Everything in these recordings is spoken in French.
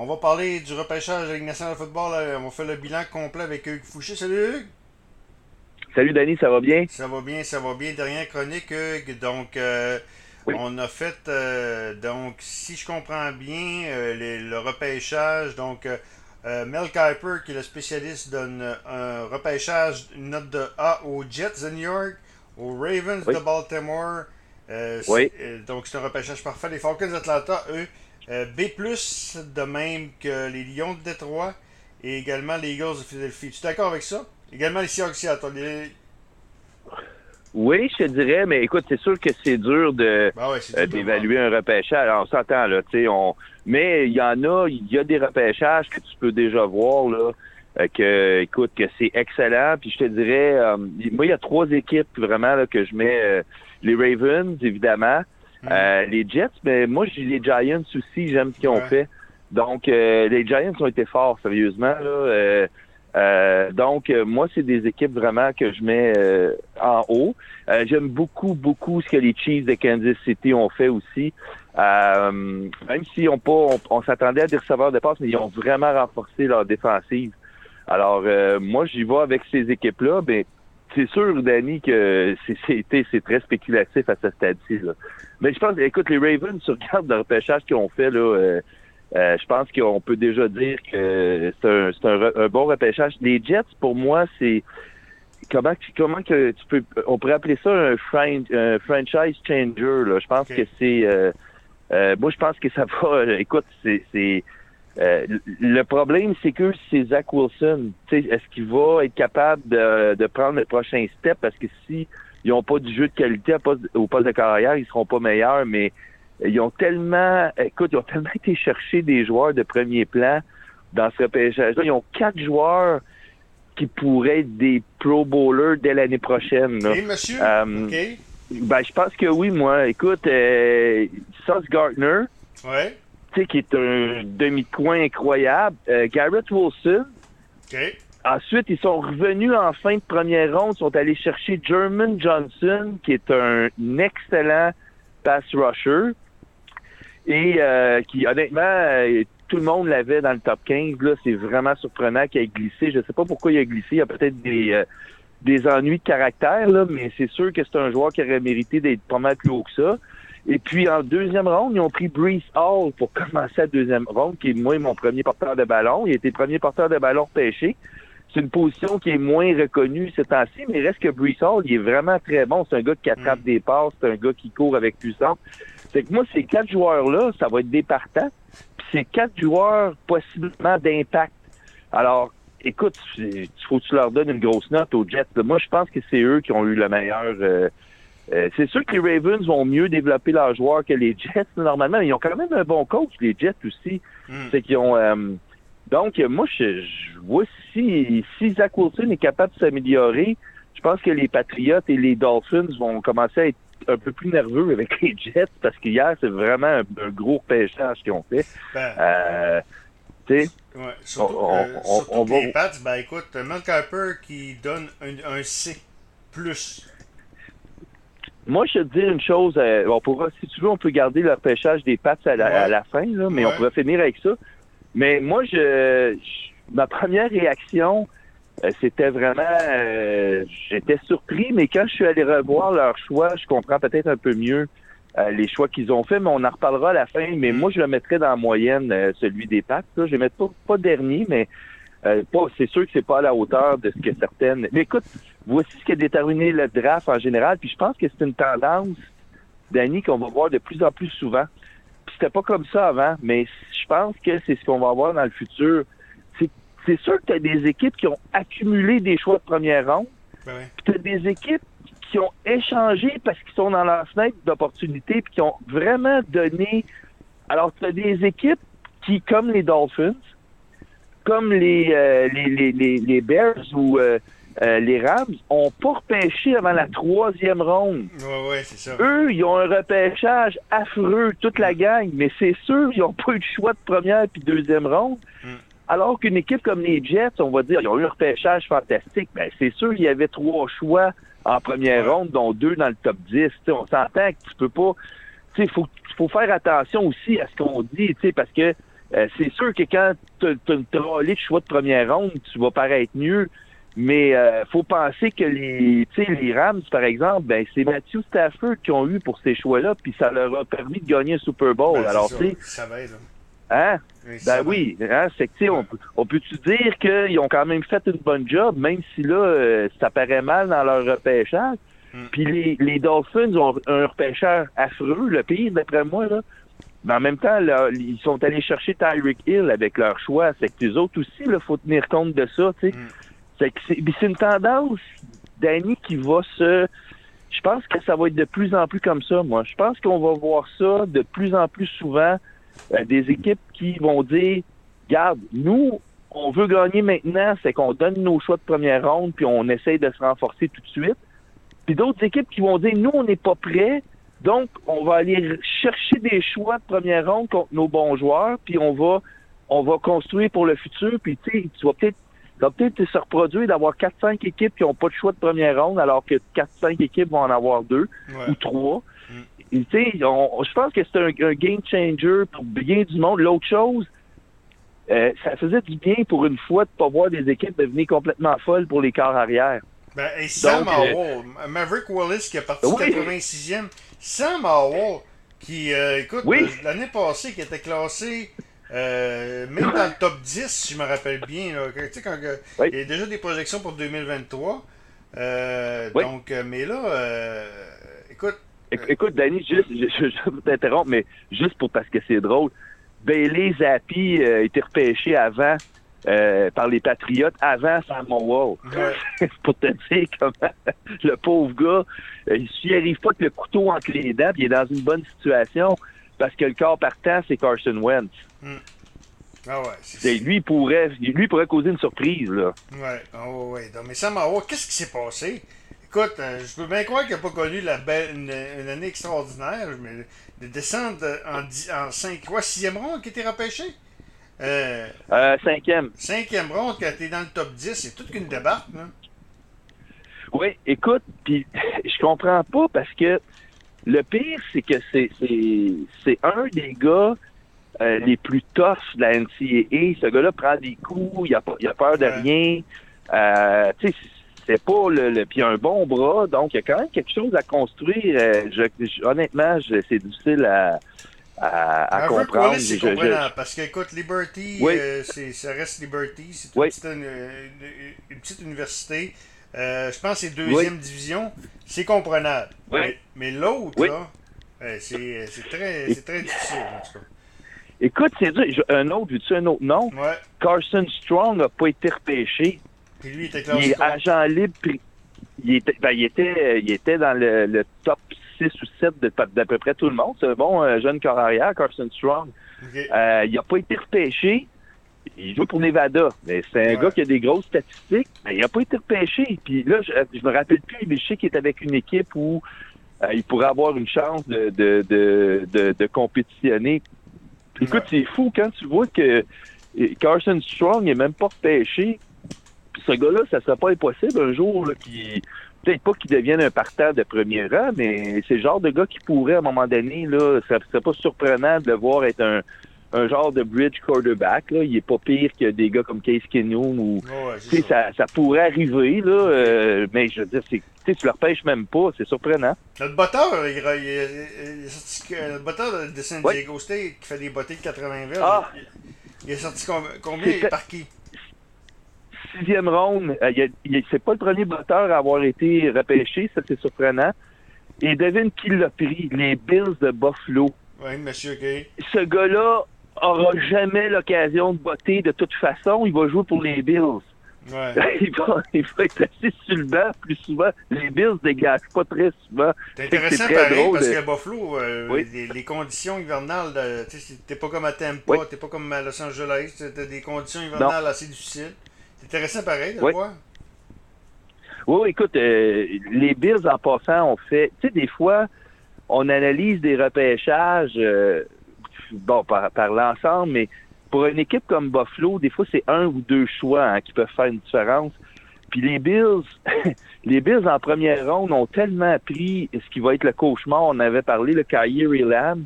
On va parler du repêchage de la Ligue nationale de football. On va faire le bilan complet avec Hugues Fouché. Salut Hugues! Salut Danny, ça va bien? Ça va bien, ça va bien. Dernière chronique, Hugues. Donc, euh, on a fait, euh, donc, si je comprends bien, euh, le repêchage. Donc, Mel Kiper, qui est le spécialiste, donne un repêchage, une note de A aux Jets de New York, aux Ravens de Baltimore. oui. donc, c'est un repêchage parfait. Les Falcons d'Atlanta, eux, B, de même que les Lions de Détroit et également les Eagles de Philadelphie. Tu es d'accord avec ça? Également les Seahawks Seattle. Oui, je te dirais, mais écoute, c'est sûr que c'est dur de ben euh, d'évaluer un repêchage. Alors, on s'entend là, tu sais, on. Mais il y en a, il y a des repêchages que tu peux déjà voir là, euh, que, écoute, que c'est excellent. Puis je te dirais, euh, moi, il y a trois équipes vraiment là, que je mets les Ravens, évidemment, hmm. les Jets, mais moi j'ai les Giants aussi, j'aime ce qu'ils ont fait. Donc les Giants ont été forts, sérieusement là. Euh, donc, euh, moi, c'est des équipes vraiment que je mets euh, en haut. J'aime beaucoup, beaucoup ce que les Chiefs de Kansas City ont fait aussi. même si on pas, on, s'attendait à des receveurs de passe, mais ils ont vraiment renforcé leur défensive. Alors, moi, j'y vais avec ces équipes-là, mais c'est sûr, Danny, que c'est très spéculatif à ce stade-ci. Mais je pense, écoute, les Ravens, tu regardes le repêchage qu'ils ont fait, là, euh, je pense qu'on peut déjà dire que c'est un, bon repêchage. Les Jets, pour moi, c'est comment comment que tu peux on pourrait appeler ça un, franchise changer. Là. Je pense que c'est euh, euh, moi je pense que ça va. Écoute, c'est le problème, c'est que c'est Zach Wilson. Est-ce qu'il va être capable de, de, prendre le prochain step? Parce que si ils n'ont pas du jeu de qualité au poste de carrière, ils seront pas meilleurs, mais ils ont tellement, écoute, ils ont tellement été chercher des joueurs de premier plan dans ce repêchage-là. Ils ont quatre joueurs qui pourraient être des Pro Bowlers dès l'année prochaine. Oui, monsieur. Euh, ben, je pense que oui, moi. Écoute, euh, Sauce Gardner, ouais. Qui est un demi-coin incroyable. Euh, Garrett Wilson. Ensuite, ils sont revenus en fin de première ronde, ils sont allés chercher German Johnson, qui est un excellent pass rusher et euh, qui, honnêtement, euh, tout le monde l'avait dans le top 15. Là, c'est vraiment surprenant qu'il ait glissé. Je ne sais pas pourquoi il a glissé. Il y a peut-être des, euh, des ennuis de caractère, là, mais c'est sûr que c'est un joueur qui aurait mérité d'être pas mal plus haut que ça. Et puis, en deuxième ronde, ils ont pris Brees Hall pour commencer la deuxième ronde, qui est, moi, mon premier porteur de ballon. Il a été premier porteur de ballon pêché. C'est une position qui est moins reconnue ces temps-ci, mais reste que Brees Hall, il est vraiment très bon. C'est un gars qui attrape mm. des passes, c'est un gars qui court avec puissance. C'est que moi, ces quatre joueurs-là, ça va être des partants. Puis ces quatre joueurs possiblement d'impact. Alors, écoute, il faut que tu leur donnes une grosse note aux Jets. Moi, je pense que c'est eux qui ont eu le meilleur. Euh, euh, c'est sûr que les Ravens vont mieux développer leurs joueurs que les Jets normalement, mais ils ont quand même un bon coach, les Jets aussi. Hmm. C'est qu'ils ont. Euh, donc, moi, je, vois si, si Zach Wilson est capable de s'améliorer, je pense que les Patriots et les Dolphins vont commencer à être un peu plus nerveux avec les Jets parce qu'hier, c'est vraiment un, gros pêchage qu'ils ont fait. Ben, euh, tu sais, ouais, surtout, on, on, on, les Pats, ben écoute, Mel Kiper qui donne un, un C+. Moi, je te dis une chose. Euh, on pourra, si tu veux, on peut garder le pêchage des Pats à la, à la fin, là, mais on pourrait finir avec ça. Mais moi, je ma première réaction, euh, c'était vraiment, euh, j'étais surpris, mais quand je suis allé revoir leur choix, je comprends peut-être un peu mieux euh, les choix qu'ils ont fait, mais on en reparlera à la fin. Mais moi, je le mettrais dans la moyenne, celui des Pats. Je ne mettrais pas, pas dernier, mais pas, c'est sûr que c'est pas à la hauteur de ce que certaines. Mais écoute, voici ce qui a déterminé le draft en général. Puis je pense que c'est une tendance, Danny, qu'on va voir de plus en plus souvent. Puis c'était pas comme ça avant, mais je pense que c'est ce qu'on va voir dans le futur c'est sûr que tu as des équipes qui ont accumulé des choix de première ronde. Ben tu as des équipes qui ont échangé parce qu'ils sont dans leur fenêtre d'opportunité puis qui ont vraiment donné. Alors, tu as des équipes qui, comme les Dolphins, comme les, euh, les, les, les, Bears ou euh, euh, les Rams, ont pas repêché avant la troisième ronde. Ouais, ouais, c'est ça. Eux, ils ont un repêchage affreux, toute la gang, mais c'est sûr, ils n'ont pas eu de choix de première puis deuxième ronde. Hmm. Alors qu'une équipe comme les Jets, on va dire, ils ont eu un repêchage fantastique. Ben, c'est sûr, il y avait trois choix en première ronde, dont deux dans le top 10. on s'entend que tu peux pas. Il faut, faut faire attention aussi à ce qu'on dit, parce que Euh, c'est sûr que quand tu as une trolley de choix de première ronde, tu vas paraître mieux. Mais euh, faut penser que les, les Rams, par exemple, ben c'est Matthew Stafford qui ont eu pour ces choix-là, puis ça leur a permis de gagner un Super Bowl. Ben, Alors, tu Hein? Oui, Ben oui, hein, c'est que, on, peut- on peut-tu dire qu'ils ont quand même fait une bonne job, même si là, euh, ça paraît mal dans leur repêchage? Mm. Puis les, les Dolphins ont un repêcheur affreux, le pire, d'après moi, là. Mais en même temps, là, ils sont allés chercher Tyreek Hill avec leur choix. C'est que les autres aussi, il faut tenir compte de ça. Mm. C'est une tendance, Danny, qui va se... Je pense que ça va être de plus en plus comme ça, moi. Je pense qu'on va voir ça de plus en plus souvent. Euh, des équipes qui vont dire, garde, nous, on veut gagner maintenant, c'est qu'on donne nos choix de première ronde, puis on essaye de se renforcer tout de suite. Puis d'autres équipes qui vont dire, nous, on n'est pas prêts, donc on va aller chercher des choix de première ronde contre nos bons joueurs, puis on va, on va construire pour le futur, puis tu sais, tu vas peut-être va peut-être se reproduire d'avoir 4-5 équipes qui n'ont pas de choix de première ronde, alors que 4-5 équipes vont en avoir deux Ouais. ou trois. Mm. Je pense que c'est un, un game changer pour bien du monde. L'autre chose, euh, ça faisait du bien pour une fois de pas voir des équipes devenir complètement folles pour les quarts arrière. Ben, et Sam Donc, euh, Howell, Maverick Wallace qui a parti Oui. 86e. Sam Howell, qui, euh, écoute, Oui. euh, l'année passée, qui était classé euh, même dans le top 10, si je me rappelle bien. Là, que, tu sais, quand, que- Oui. Il y a déjà des projections pour 2023. Euh, Oui. Donc, mais là, écoute, Éc- Écoute, Danny, juste, je, je, vais t'interrompre, mais juste pour parce que c'est drôle. Bailey Zappi a été repêché avant euh, par les Patriotes, avant Sam Howell. ouais, pour te dire comment le pauvre gars, euh, s'il arrive pas avec le couteau entre les dents, puis il est dans une bonne situation, parce que le corps partant, c'est Carson Wentz. ah ouais, c'est- Et lui, pourrait, lui pourrait causer une surprise, là. Ouais, ah ouais. Non, mais Sam Howell, qu'est-ce qui s'est passé? Écoute, euh, je peux bien croire qu'il n'a pas connu la belle, une, une année extraordinaire, mais de descendre en, en 5, quoi, 6e ronde qui était repêché? Euh, Euh, cinquième. cinquième ronde a été dans le top 10, c'est toute qu'une débarque, là. Oui, écoute, puis je comprends pas parce que le pire, c'est que c'est c'est c'est un des gars euh, les plus toughs de la NCAA. Ce gars-là prend des coups, il a, il a peur de rien. Euh, tu sais, c'est pas le, le puis un bon bras, donc il y a quand même quelque chose à construire. Euh, je- je- honnêtement, je- c'est difficile à, à, à comprendre. C'est Je- je- parce que, écoute, Liberty, Oui. euh, c'est- ça reste Liberty, c'est une, Oui. petite, une- une- une petite université. Euh, je pense que c'est deuxième division, c'est comprenable. Oui. Mais, mais l'autre, là, euh, c'est très, très difficile, en tout cas. Écoute, c'est dur. Un autre, veux-tu un autre nom? Ouais. Carson Strong n'a pas été repêché. Puis lui, il était Il est agent libre. puis il, était, ben, il, était, il était dans le, le top 6 ou 7 de- d'à peu près tout le monde. C'est un bon euh, jeune corps arrière, Carson Strong. Euh, il n'a pas été repêché. Il joue pour Nevada. Mais c'est un Ouais. gars qui a des grosses statistiques. Mais il n'a pas été repêché. Puis là, je, je me rappelle plus, mais je sais qu'il est avec une équipe où euh, il pourrait avoir une chance de, de, de, compétitionner. Écoute, Ouais. c'est fou quand tu vois que euh, Carson Strong n'est même pas repêché. Puis ce gars-là, ça serait pas impossible un jour là, qu'il peut-être pas qu'il devienne un partant de premier rang, mais c'est le genre de gars qui pourrait à un moment donné, là, ça serait pas surprenant de le voir être un, un genre de bridge quarterback. Là. Il est pas pire que des gars comme Case Keenum ou Ouais, ça. ça, ça pourrait arriver, là, euh, mais je veux dire, c'est, tu le repêches même pas, c'est surprenant. Notre botteur, il, il, il- est sorti, notre botteur de, San Oui. Diego State qui fait des bottées de 80 verges, Ah. il, est sorti com- combien C'est- par qui? Sixième ronde, euh, c'est pas le premier batteur à avoir été repêché, ça c'est surprenant. Et devine qui l'a pris, les Bills de Buffalo. Oui, monsieur Gay. Ce gars-là aura jamais l'occasion de botter de toute façon, il va jouer pour les Bills. Ouais. Il va, il va être assis sur le banc plus souvent. Les Bills dégagent pas très souvent. C'est intéressant très pareil drôle, parce euh, qu'à Buffalo, euh, Oui. les, les conditions hivernales, de- tu sais, t'es pas comme à Tampa, Oui. t'es pas comme à Los Angeles, t'as des conditions hivernales assez difficiles. C'est intéressant pareil de Oui. voir? Oui, écoute, euh, les Bills, en passant, ont fait... Tu sais, des fois, on analyse des repêchages, euh, bon, par, par l'ensemble, mais pour une équipe comme Buffalo, des fois, c'est un ou deux choix hein, qui peuvent faire une différence. Puis les Bills, les Bills, en première ronde, ont tellement appris ce qui va être le cauchemar. On avait parlé, le Kyrie Lamb.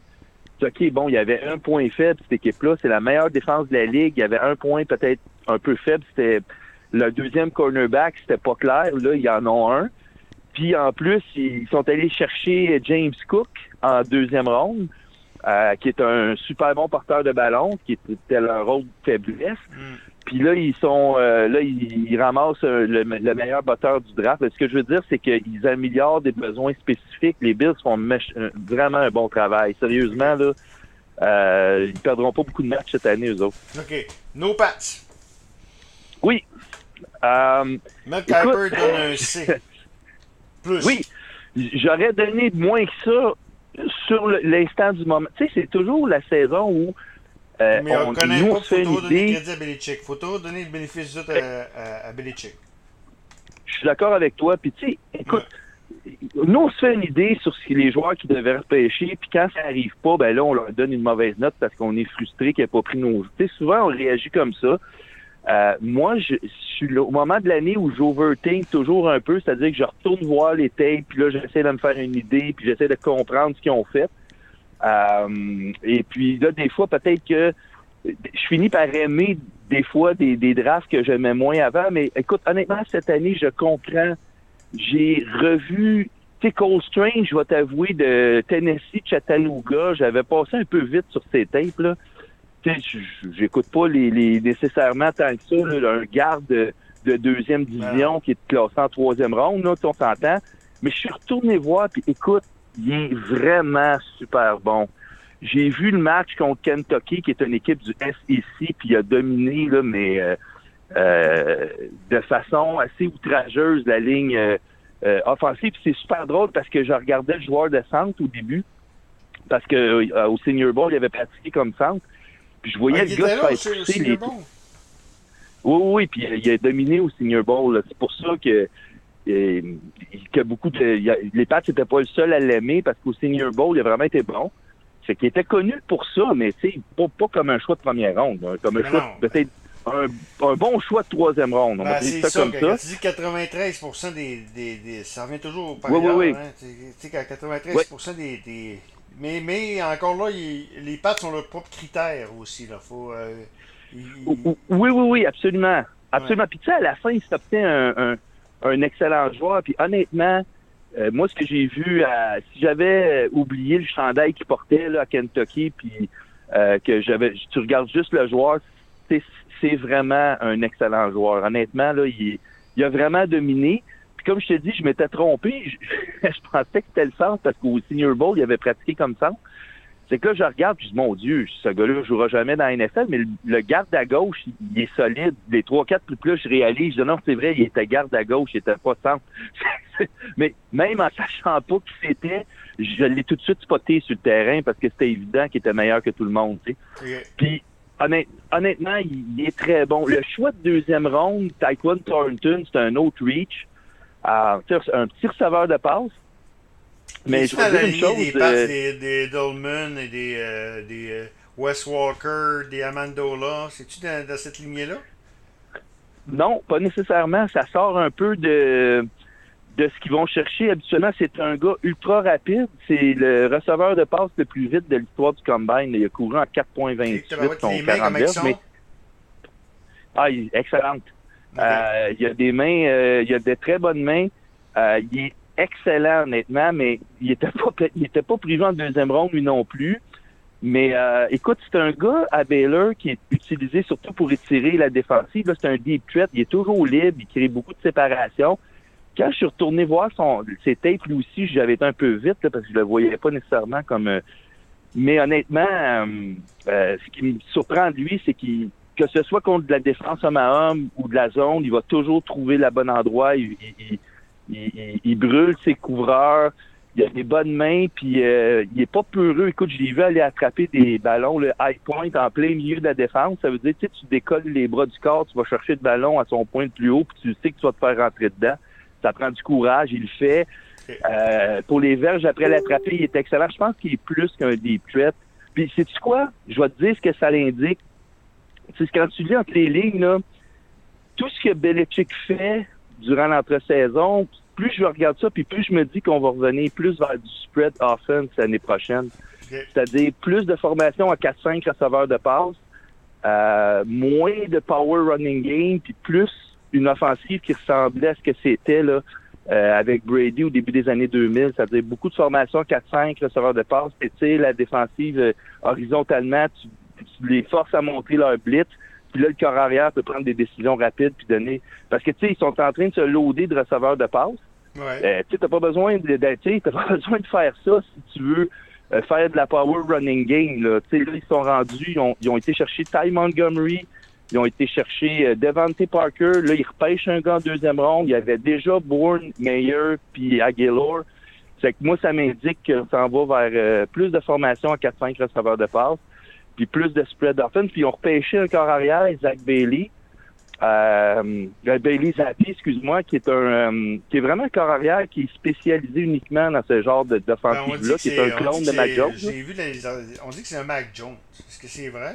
OK, bon, il y avait un point faible, cette équipe-là. C'est la meilleure défense de la Ligue. Il y avait un point peut-être un peu faible. C'était le deuxième cornerback, c'était pas clair. Là, il y en a un. Puis en plus, ils sont allés chercher James Cook en deuxième ronde, euh, qui est un super bon porteur de ballon, qui était leur rôle de faiblesse. Mm. Puis là, ils sont euh, là, ils, ramassent le, meilleur batteur du draft. Ce que je veux dire, c'est qu'ils améliorent des besoins spécifiques. Les Bills font vraiment un bon travail. Sérieusement, là, euh, ils perdront pas beaucoup de matchs cette année, eux autres. OK. No Pats. Oui. Euh, Mel donne un C. Plus. Oui. J'aurais donné moins que ça sur l'instant du moment. Tu sais, c'est toujours la saison où euh, Mais on, connaît pas, faut toujours donner crédit à Belichick. faut toujours donner le bénéfice du à, à, Belichick. Je suis d'accord avec toi. Puis tu sais, écoute, nous on se fait une idée sur ce que les joueurs qui devaient repêcher, puis quand ça n'arrive pas, ben là on leur donne une mauvaise note parce qu'on est frustré qu'ils n'aient pas pris nos. Tu sais, souvent on réagit comme ça. Euh, moi, je, suis au moment de l'année où j'overthink toujours un peu, c'est-à-dire que je retourne voir les tapes, puis là j'essaie de me faire une idée, puis j'essaie de comprendre ce qu'ils ont fait. Euh, et puis là, des fois, peut-être que je finis par aimer des fois des, des drafts que j'aimais moins avant, mais écoute, honnêtement, cette année, je comprends. J'ai revu, tu sais, Cole Strange, je vais t'avouer, de Tennessee, Chattanooga, j'avais passé un peu vite sur ces tapes-là. J'écoute pas les, les, nécessairement tant que ça, un garde de, deuxième division qui est classé en troisième ronde, là, on s'entend. Mais je suis retourné voir, puis écoute, il est vraiment super bon. J'ai vu le match contre Kentucky, qui est une équipe du SEC, puis il a dominé, là, mais euh, euh, de façon assez outrageuse la ligne euh, offensive. C'est super drôle parce que je regardais le joueur de centre au début, parce que au Senior Bowl, il avait pratiqué comme centre. Puis je voyais ah, le gars se faire pousser les... Oui, oui, puis il a dominé au Senior Bowl. C'est pour ça que et, que beaucoup de, les Pats n'étaient pas le seul à l'aimer parce qu'au Senior Bowl, il a vraiment été bon. C'est qu'il était connu pour ça, mais c'est pas, pas comme un choix de première ronde, hein, comme un choix peut-être un, un, bon choix de troisième ronde. On ben, ça, ça comme ça. Tu dis 93 des, des, des, Ça revient toujours au par oui, oui, oui. Hein, tu sais, 93 des, des, Mais, mais encore là, les Pats ont leurs propres critères aussi. Là. Faut, euh, Oui, oui, oui, absolument. Absolument. Puis tu sais, à la fin, il s'obtient un, un un excellent joueur. Puis honnêtement, euh, moi, ce que j'ai vu, si j'avais oublié le chandail qu'il portait là, à Kentucky, puis euh, que j'avais, tu regardes juste le joueur, c'est vraiment un excellent joueur. Honnêtement, là, il, il, a vraiment dominé. Puis comme je te dis, je m'étais trompé. Je, je, pensais que c'était le centre parce qu'au Senior Bowl, il avait pratiqué comme centre c'est que là, je regarde, puis je dis, mon Dieu, ce gars-là ne jouera jamais dans la NFL, mais le, garde à gauche, il, est solide. Les trois, quatre plus plus, je réalise, je dis, non, c'est vrai, il était garde à gauche, il était pas centre. mais même en sachant pas qui c'était, je l'ai tout de suite spoté sur le terrain parce que c'était évident qu'il était meilleur que tout le monde, tu sais. Puis, honnêtement, il, est très bon. Le choix de deuxième ronde, Taekwondo Thornton, c'est un autre reach. Un petit receveur de passe. Mais je veux une chose. Des, euh... des, des Dolman et des, euh, des euh, Wes Walker, des Amandola, c'est-tu dans, dans, cette lignée-là? Non, pas nécessairement. Ça sort un peu de, de ce qu'ils vont chercher. Habituellement, c'est un gars ultra rapide. C'est le receveur de passe le plus vite de l'histoire du combine. Il a couru en 4.28. son 40 mais... Ah, excellente. Euh, il a des mains, euh, il a des très bonnes mains. Euh, il est excellent, honnêtement, mais il était pas, il était pas privé en deuxième ronde, lui non plus. Mais euh, écoute, c'est un gars à Baylor qui est utilisé surtout pour étirer la défensive. C'est un deep threat. Il est toujours libre. Il crée beaucoup de séparation. Quand je suis retourné voir son, ses tapes, lui aussi, j'avais été un peu vite parce que je le voyais pas nécessairement comme. Euh, mais honnêtement, euh, ce qui me surprend de lui, c'est qu'il que ce soit contre de la défense homme à homme ou de la zone, il va toujours trouver le bon endroit. il, il, brûle ses couvreurs. Il a des bonnes mains, puis euh, il est pas peureux. Écoute, je l'ai vu aller attraper des ballons, le high point en plein milieu de la défense. Ça veut dire, tu sais, tu décolles les bras du corps, tu vas chercher le ballon à son point le plus haut, puis tu sais que tu vas te faire rentrer dedans. Ça prend du courage, il le fait. Euh, pour les verges, après l'attraper, il est excellent. Je pense qu'il est plus qu'un deep threat. Puis, sais-tu quoi? Je vais te dire ce que ça l'indique. C'est quand tu lis entre les lignes, là, tout ce que Belichick fait durant l'entre-saison, plus je regarde ça, puis plus je me dis qu'on va revenir plus vers du spread offense l'année prochaine. C'est-à-dire plus de formation à 4-5 receveurs de passe, euh, moins de power running game, puis plus une offensive qui ressemblait à ce que c'était là euh, avec Brady au début des années 2000. C'est-à-dire beaucoup de formation 4-5 receveurs de passe, tu sais, la défensive euh, horizontalement, tu, tu les forces à monter leur blitz, puis là, le corps arrière peut prendre des décisions rapides puis donner. Parce que tu sais, ils sont en train de se loader de receveurs de passe. Ouais. Euh, tu sais, t'as pas besoin de, de t'as pas besoin de faire ça si tu veux euh, faire de la power running game. Là. Tu sais, là, ils sont rendus, ils ont, ils ont été chercher Ty Montgomery, ils ont été chercher euh, Devante Parker. Là, ils repêchent un gars en deuxième ronde. Il y avait déjà Bourne, Meyer, puis Aguilar. C'est que moi, ça m'indique qu'on s'en va vers plus de formation à 4-5 receveurs de passe, puis plus de spread offense. Puis ils ont repêché un corps arrière, Zach Bailey. Euh, Bailey Zappi, excuse-moi, qui est un euh, qui est vraiment un corps arrière qui est spécialisé uniquement dans ce genre de- Ben, d'offensive-là, que qui est un clone de Mac Jones. là. J'ai vu les, on dit que c'est un Mac Jones. Est-ce que c'est vrai?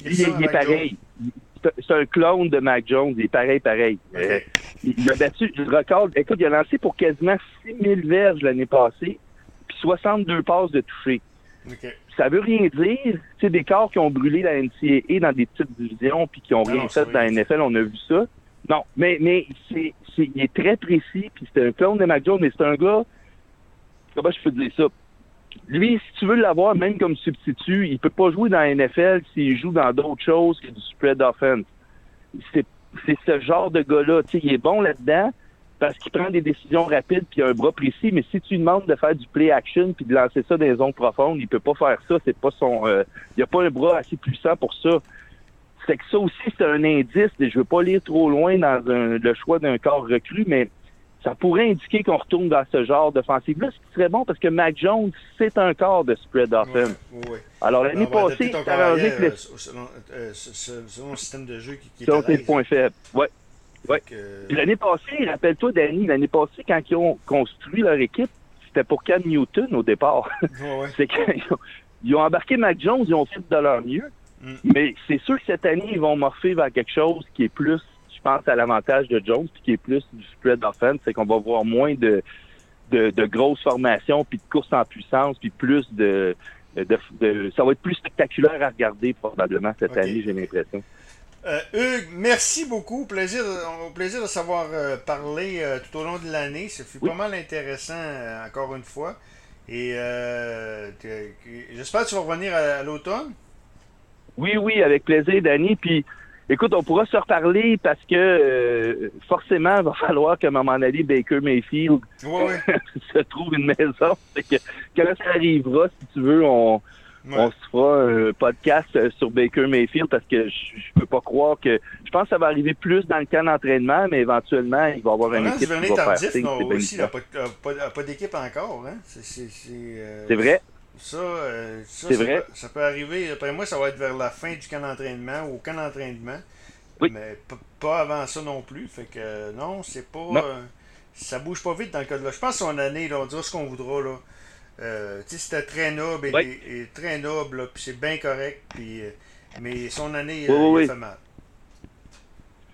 Il, est- il est pareil. C'est- un clone de Mac Jones. Il est pareil, pareil. Euh, il, a battu le record. Écoute, il a lancé pour quasiment 6000 verges l'année passée, puis 62 passes de toucher. Ça veut rien dire. C'est des corps qui ont brûlé la NCAA dans des petites divisions, puis qui ont Non, rien non, fait dans la NFL. On a vu ça. Non, mais mais c'est c'est- il est très précis, puis c'est un clone de Mac Jones, mais c'est un gars. Comment je peux dire ça? Lui, si tu veux l'avoir, même comme substitut, il peut pas jouer dans la NFL s'il joue dans d'autres choses que du spread offense. C'est c'est ce genre de gars-là. Tu sais, il est bon là-dedans parce qu'il prend des décisions rapides puis il a un bras précis, mais si tu lui demandes de faire du play action puis de lancer ça dans les zones profondes, il peut pas faire ça. C'est pas son. euh, il a pas un bras assez puissant pour ça. C'est que ça aussi, c'est un indice. Et je veux pas lire trop loin dans un- le choix d'un corps recru, mais ça pourrait indiquer qu'on retourne dans ce genre d'offensive-là, ce qui serait bon parce que Mac Jones, c'est un corps de spread offense. Alors l'année passée, c'est arrangé que le euh, selon, euh, selon- le système de jeu qui, qui est à tes points faibles. Ouais. Ouais. Fait que- Puis l'année passée, rappelle-toi, Danny, l'année passée, quand ils ont construit leur équipe, c'était pour Cam Newton au départ. Ouais, ouais. c'est qu'ils ont, ils ont embarqué Mac Jones, ils ont fait de leur mieux. Mm. Mais c'est sûr que cette année, ils vont morpher vers quelque chose qui est plus, je pense, à l'avantage de Jones, puis qui est plus du spread offense. C'est qu'on va voir moins de, de, de grosses formations, puis de courses en puissance, puis plus de, de, de- Ça va être plus spectaculaire à regarder, probablement, cette année, j'ai l'impression. Euh, Hugues, merci beaucoup. Plaisir, au plaisir de savoir euh, parler euh, tout au long de l'année. Ça fut Oui. pas mal intéressant, euh, encore une fois. Et que- que- j'espère que tu vas revenir à, à l'automne. Oui, oui, avec plaisir, Danny. Puis, écoute, on pourra se reparler parce que forcément, il va falloir un moment donné, Baker Mayfield Ouais, ouais. se trouve une maison. Que quand ça arrivera, si tu veux, on, Ouais. on se fera un podcast euh, sur Baker Mayfield parce que je, peux pas croire que. Je pense que ça va arriver plus dans le camp d'entraînement, mais éventuellement, il va y avoir Laurent équipe qui va faire signe, aussi, n'a pas, a pas, d'équipe encore. Hein? C'est, euh, C'est vrai. Ça, euh, ça, ça vrai. peut- ça peut arriver. Après moi, ça va être vers la fin du camp d'entraînement ou au camp d'entraînement. Oui. Mais pas avant ça non plus. Fait que euh, non, c'est pas. Non. euh, ça bouge pas vite dans le cas de là. Je pense que son année, là, on dira ce qu'on voudra. Là. Euh, tu sais, c'était très noble et, Oui. et- et très noble, puis c'est bien correct. Puis, euh, mais son année, Oui, euh, oui, il a fait mal.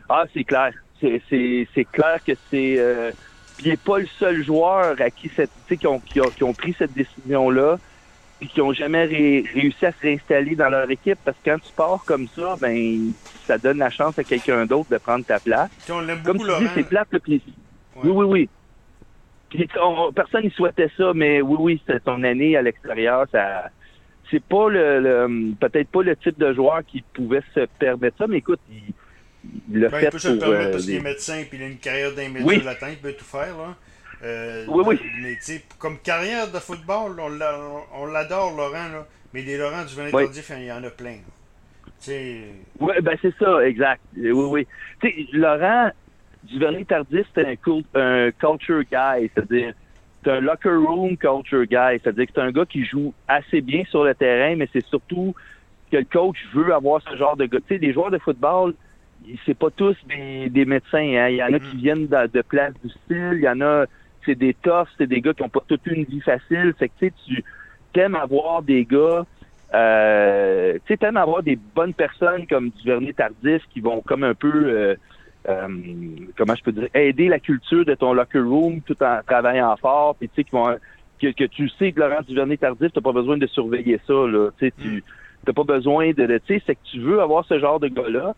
Ah, c'est clair. C'est, c'est, c'est clair que c'est. Euh, puis il n'est pas le seul joueur à qui cette, qui ont, qui, ont, qui ont pris cette décision-là, puis qui n'ont jamais ré- réussi à se réinstaller dans leur équipe, parce que quand tu pars comme ça, ben ça donne la chance à quelqu'un d'autre de prendre ta place. Puis on l'aime Comme beaucoup, tu dis, Laurent. c'est plate, là, puis Ouais. Oui, oui, oui. Puis on- personne ne souhaitait ça, mais oui, oui, c'est ton année à l'extérieur, ça. C'est pas le, le- peut-être pas le type de joueur qui pouvait se permettre ça, mais écoute, il, il l'a Ben, fait il peut se le pour. permettre euh, parce qu'il des- est médecin puis il a une carrière d'un médecin Oui. latin, il peut tout faire. Là. Euh, Oui, oui. Mais tu sais, comme carrière de football, on l'a- on l'adore, Laurent, là, mais des Laurent du Oui. Tardif, il y en a plein. Oui, ben c'est ça, exact. Euh, Oui, oui. Tu sais, Laurent Duvernay Tardif, c'est un, un culture guy, c'est-à-dire c'est un locker room culture guy, c'est-à-dire que c'est un gars qui joue assez bien sur le terrain, mais c'est surtout que le coach veut avoir ce genre de gars. Tu sais, les joueurs de football, c'est pas tous des, des médecins. Hein. Il y en a qui Mm. viennent de, de places du style, il y en a, c'est des toughs, c'est des gars qui ont pas toute une vie facile. C'est que tu sais, tu t'aimes avoir des gars euh, tu sais, t'aimes avoir des bonnes personnes comme Duvernay Tardif qui vont comme un peu, euh, euh, comment je peux dire, aider la culture de ton locker room tout en travaillant fort, puis tu sais, qui vont, que, tu sais que Laurent Duvernay tardif, t'as pas besoin de surveiller ça, là. Tu sais, tu n'as pas besoin de, tu sais, c'est que tu veux avoir ce genre de gars-là,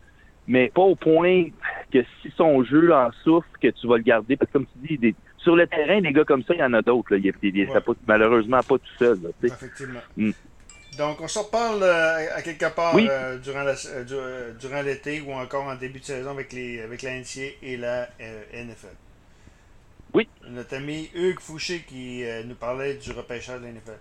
mais pas au point que si son jeu en souffre, que tu vas le garder. Parce que comme tu dis, sur le terrain, des gars comme ça, il y en a d'autres. Il, il, pas, malheureusement pas tout seul. Effectivement. Mm. Donc, on se reparle euh, à quelque part euh, durant, la, euh, durant l'été ou encore en début de saison avec, les, avec la NCA et la NFL. Oui. Notre ami Hugues Fouché qui nous parlait du repêchage de la NFL.